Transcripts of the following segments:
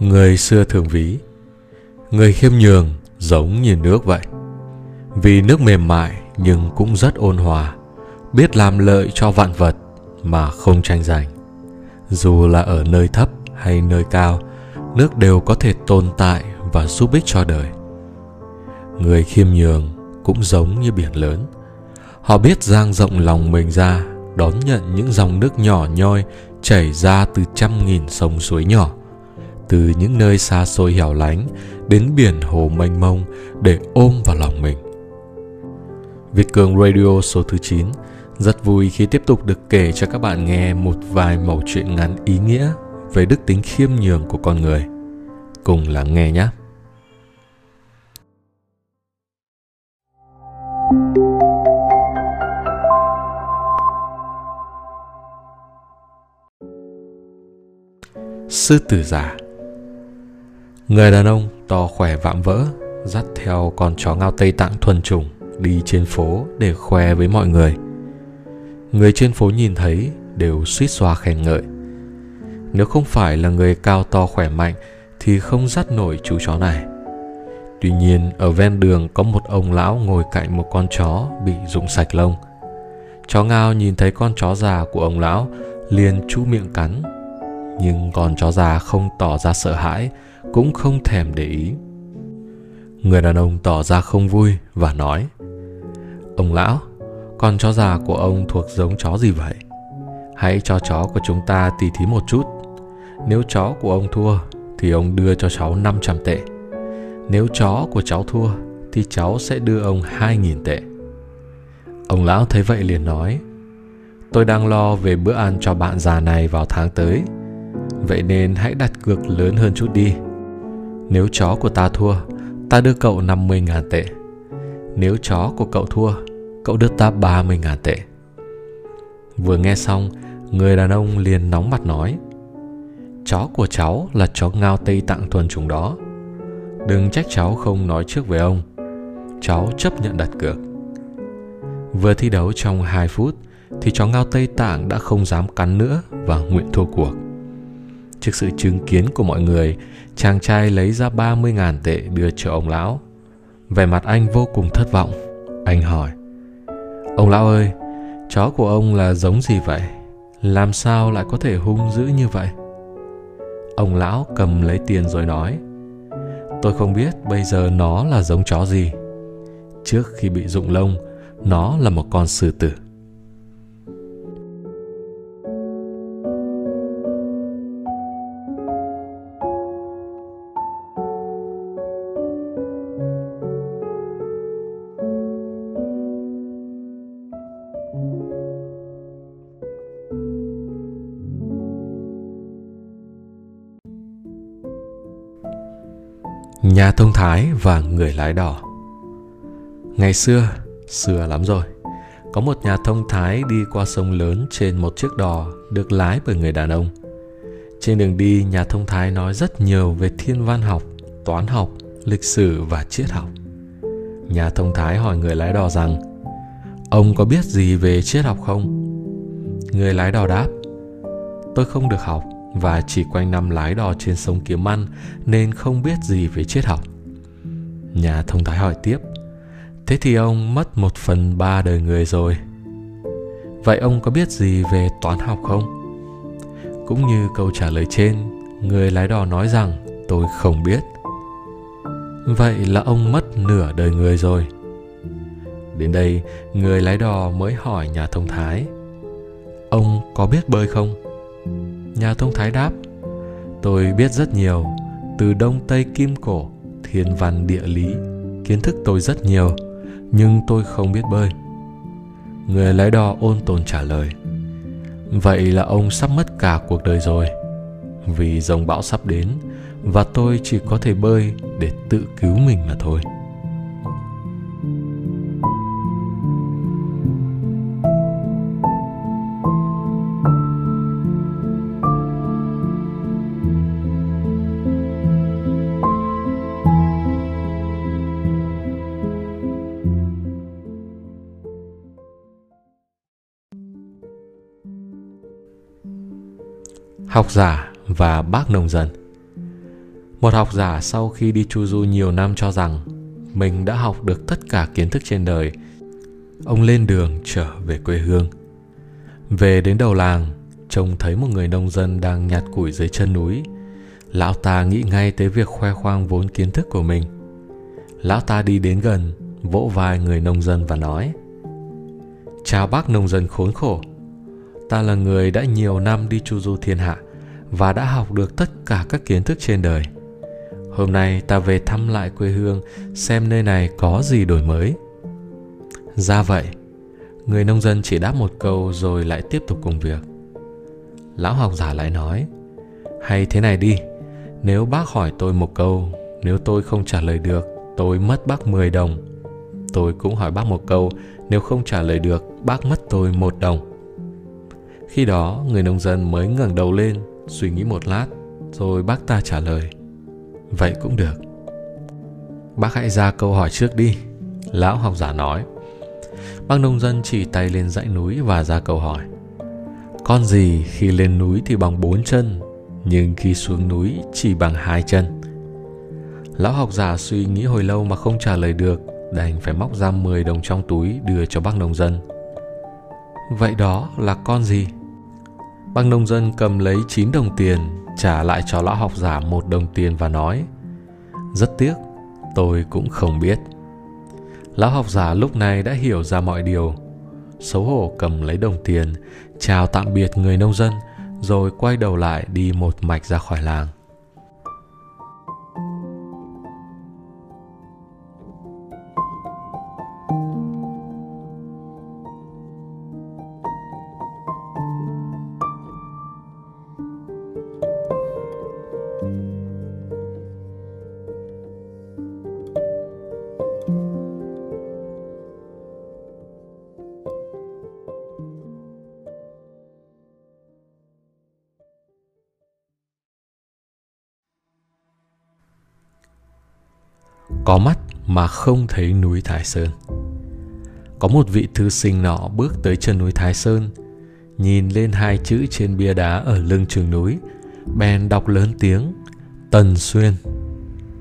Người xưa thường ví. Người khiêm nhường giống như nước vậy. Vì nước mềm mại nhưng cũng rất ôn hòa, Biết làm lợi cho vạn vật mà không tranh giành. Dù là ở nơi thấp hay nơi cao, Nước đều có thể tồn tại và giúp ích cho đời. Người khiêm nhường cũng giống như biển lớn. Họ biết dang rộng lòng mình ra, Đón nhận những dòng nước nhỏ nhoi Chảy ra từ trăm nghìn sông suối nhỏ từ những nơi xa xôi hẻo lánh đến biển hồ mênh mông để ôm vào lòng mình. Việt Cường Radio số thứ 9 rất vui khi tiếp tục được kể cho các bạn nghe một vài mẩu chuyện ngắn ý nghĩa về đức tính khiêm nhường của con người. Cùng lắng nghe nhé! Sư tử giả Người đàn ông to khỏe vạm vỡ, dắt theo con chó ngao Tây Tạng thuần chủng, đi trên phố để khoe với mọi người. Người trên phố nhìn thấy đều suýt xoa khen ngợi. Nếu không phải là người cao to khỏe mạnh thì không dắt nổi chú chó này. Tuy nhiên, ở ven đường có một ông lão ngồi cạnh một con chó bị rụng sạch lông. Chó ngao nhìn thấy con chó già của ông lão liền chu miệng cắn. Nhưng con chó già không tỏ ra sợ hãi cũng không thèm để ý. Người đàn ông tỏ ra không vui và nói, ông lão, con chó già của ông thuộc giống chó gì vậy? Hãy cho chó của chúng ta tỉ thí một chút. Nếu chó của ông thua, thì ông đưa cho cháu 500 tệ. Nếu chó của cháu thua, thì cháu sẽ đưa ông 2.000 tệ. Ông lão thấy vậy liền nói, tôi đang lo về bữa ăn cho bạn già này vào tháng tới. Vậy nên hãy đặt cược lớn hơn chút đi nếu chó của ta thua, ta đưa cậu 50.000 tệ. Nếu chó của cậu thua, cậu đưa ta 30.000 tệ. Vừa nghe xong, người đàn ông liền nóng mặt nói Chó của cháu là chó ngao Tây Tạng thuần chủng đó. Đừng trách cháu không nói trước với ông. Cháu chấp nhận đặt cược. Vừa thi đấu trong 2 phút thì chó ngao Tây Tạng đã không dám cắn nữa và nguyện thua cuộc. Trước sự chứng kiến của mọi người, chàng trai lấy ra 30.000 tệ đưa cho ông lão. Vẻ mặt anh vô cùng thất vọng. Anh hỏi, Ông lão ơi, chó của ông là giống gì vậy? Làm sao lại có thể hung dữ như vậy? Ông lão cầm lấy tiền rồi nói, Tôi không biết bây giờ nó là giống chó gì. Trước khi bị rụng lông, nó là một con sư tử. Nhà thông thái và người lái đò Ngày xưa, xưa lắm rồi Có một nhà thông thái đi qua sông lớn trên một chiếc đò được lái bởi người đàn ông. Trên đường đi, nhà thông thái nói rất nhiều về thiên văn học, toán học, lịch sử và triết học. Nhà thông thái hỏi người lái đò rằng Ông có biết gì về triết học không? Người lái đò đáp Tôi không được học và chỉ quanh năm lái đò trên sông Kiếm Ăn nên không biết gì về triết học. Nhà thông thái hỏi tiếp, thế thì ông mất một phần ba đời người rồi. Vậy ông có biết gì về toán học không? Cũng như câu trả lời trên, người lái đò nói rằng tôi không biết. Vậy là ông mất nửa đời người rồi. Đến đây, người lái đò mới hỏi nhà thông thái, ông có biết bơi không? Nhà thông thái đáp, Tôi biết rất nhiều, Từ Đông Tây Kim Cổ, Thiên văn địa lý, Kiến thức tôi rất nhiều, Nhưng tôi không biết bơi. Người lái đò ôn tồn trả lời, Vậy là ông sắp mất cả cuộc đời rồi. Vì dòng bão sắp đến, Và tôi chỉ có thể bơi để tự cứu mình mà thôi. Học giả và bác nông dân Một học giả sau khi đi chu du nhiều năm cho rằng mình đã học được tất cả kiến thức trên đời. Ông lên đường trở về quê hương. Về đến đầu làng, trông thấy một người nông dân đang nhặt củi dưới chân núi. Lão ta nghĩ ngay tới việc khoe khoang vốn kiến thức của mình. Lão ta đi đến gần, vỗ vai người nông dân và nói Chào bác nông dân khốn khổ Ta là người đã nhiều năm đi chu du thiên hạ Và đã học được tất cả các kiến thức trên đời. Hôm nay ta về thăm lại quê hương, Xem nơi này có gì đổi mới. Ra vậy, Người nông dân chỉ đáp một câu rồi lại tiếp tục công việc. Lão học giả lại nói, Hay thế này đi, Nếu bác hỏi tôi một câu, Nếu tôi không trả lời được, Tôi mất bác 10 đồng. Tôi cũng hỏi bác một câu, Nếu không trả lời được, Bác mất tôi một đồng. Khi đó, người nông dân mới ngẩng đầu lên, Suy nghĩ một lát, Rồi bác ta trả lời. Vậy cũng được. Bác hãy ra câu hỏi trước đi, Lão học giả nói. Bác nông dân chỉ tay lên dãy núi và ra câu hỏi. Con gì khi lên núi thì bằng bốn chân, Nhưng khi xuống núi chỉ bằng hai chân? Lão học giả suy nghĩ hồi lâu mà không trả lời được, Đành phải móc ra 10 đồng trong túi đưa cho bác nông dân. Vậy đó là con gì? Băng nông dân cầm lấy 9 đồng tiền Trả lại cho lão học giả một đồng tiền và nói Rất tiếc, tôi cũng không biết. Lão học giả lúc này đã hiểu ra mọi điều. Xấu hổ cầm lấy đồng tiền Chào tạm biệt người nông dân Rồi quay đầu lại đi một mạch ra khỏi làng. Có mắt mà không thấy núi Thái Sơn. Có một vị thư sinh nọ bước tới chân núi Thái Sơn, nhìn lên hai chữ trên bia đá ở lưng trường núi, bèn đọc lớn tiếng, Tần Xuyên.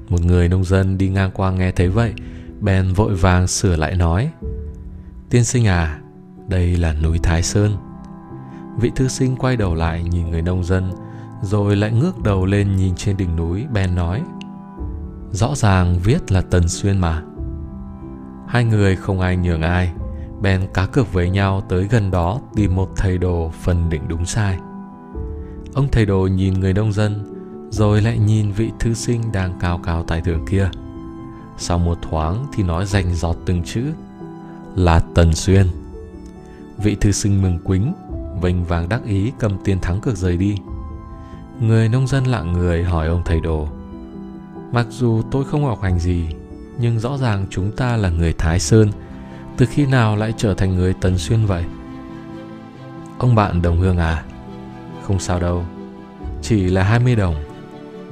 Một người nông dân đi ngang qua nghe thấy vậy, bèn vội vàng sửa lại nói, Tiên sinh à, đây là núi Thái Sơn. Vị thư sinh quay đầu lại nhìn người nông dân, rồi lại ngước đầu lên nhìn trên đỉnh núi, bèn nói, Rõ ràng viết là Tần Xuyên mà. Hai người không ai nhường ai, Bèn cá cược với nhau tới gần đó Tìm một thầy đồ phân định đúng sai. Ông thầy đồ nhìn người nông dân, Rồi lại nhìn vị thư sinh đang cao cao tại thượng kia. Sau một thoáng thì nói rành giọt từng chữ, Là Tần Xuyên. Vị thư sinh mừng quính, Vênh vàng đắc ý cầm tiền thắng cược rời đi. Người nông dân lặng người hỏi ông thầy đồ Mặc dù tôi không học hành gì, nhưng rõ ràng chúng ta là người Thái Sơn, từ khi nào lại trở thành người Tần Xuyên vậy? Ông bạn đồng hương à, không sao đâu, chỉ là 20 đồng,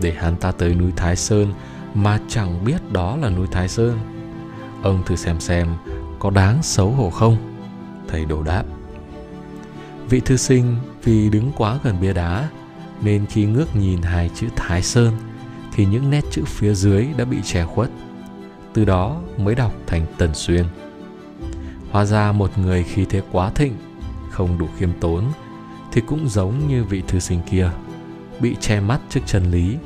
để hắn ta tới núi Thái Sơn mà chẳng biết đó là núi Thái Sơn. Ông thử xem xem có đáng xấu hổ không? Thầy đồ đáp. Vị thư sinh vì đứng quá gần bia đá nên khi ngước nhìn hai chữ Thái Sơn thì những nét chữ phía dưới đã bị che khuất, từ đó mới đọc thành tần xuyên. Hóa ra một người khi thế quá thịnh, không đủ khiêm tốn, thì cũng giống như vị thư sinh kia, bị che mắt trước chân lý,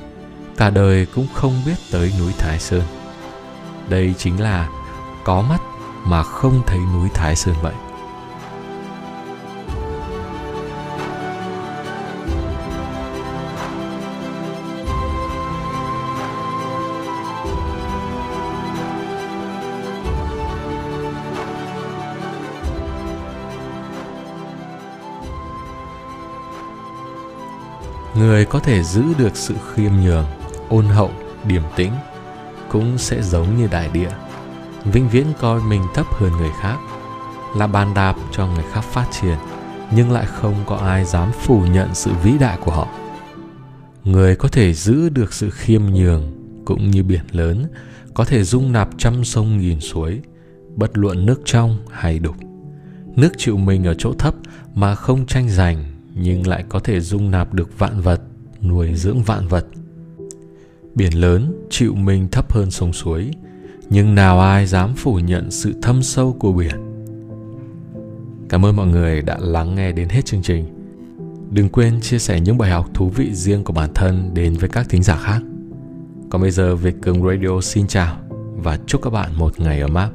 cả đời cũng không biết tới núi thái sơn. Đây chính là có mắt mà không thấy núi thái sơn vậy. Người có thể giữ được sự khiêm nhường, ôn hậu, điềm tĩnh cũng sẽ giống như đại địa. Vĩnh viễn coi mình thấp hơn người khác là bàn đạp cho người khác phát triển, nhưng lại không có ai dám phủ nhận sự vĩ đại của họ. Người có thể giữ được sự khiêm nhường cũng như biển lớn, có thể dung nạp trăm sông nghìn suối, bất luận nước trong hay đục. Nước chịu mình ở chỗ thấp mà không tranh giành nhưng lại có thể dung nạp được vạn vật, nuôi dưỡng vạn vật. Biển lớn chịu mình thấp hơn sông suối, nhưng nào ai dám phủ nhận sự thâm sâu của biển. Cảm ơn mọi người đã lắng nghe đến hết chương trình. Đừng quên chia sẻ những bài học thú vị riêng của bản thân đến với các thính giả khác. Còn bây giờ, việt cường radio xin chào và chúc các bạn một ngày ấm áp.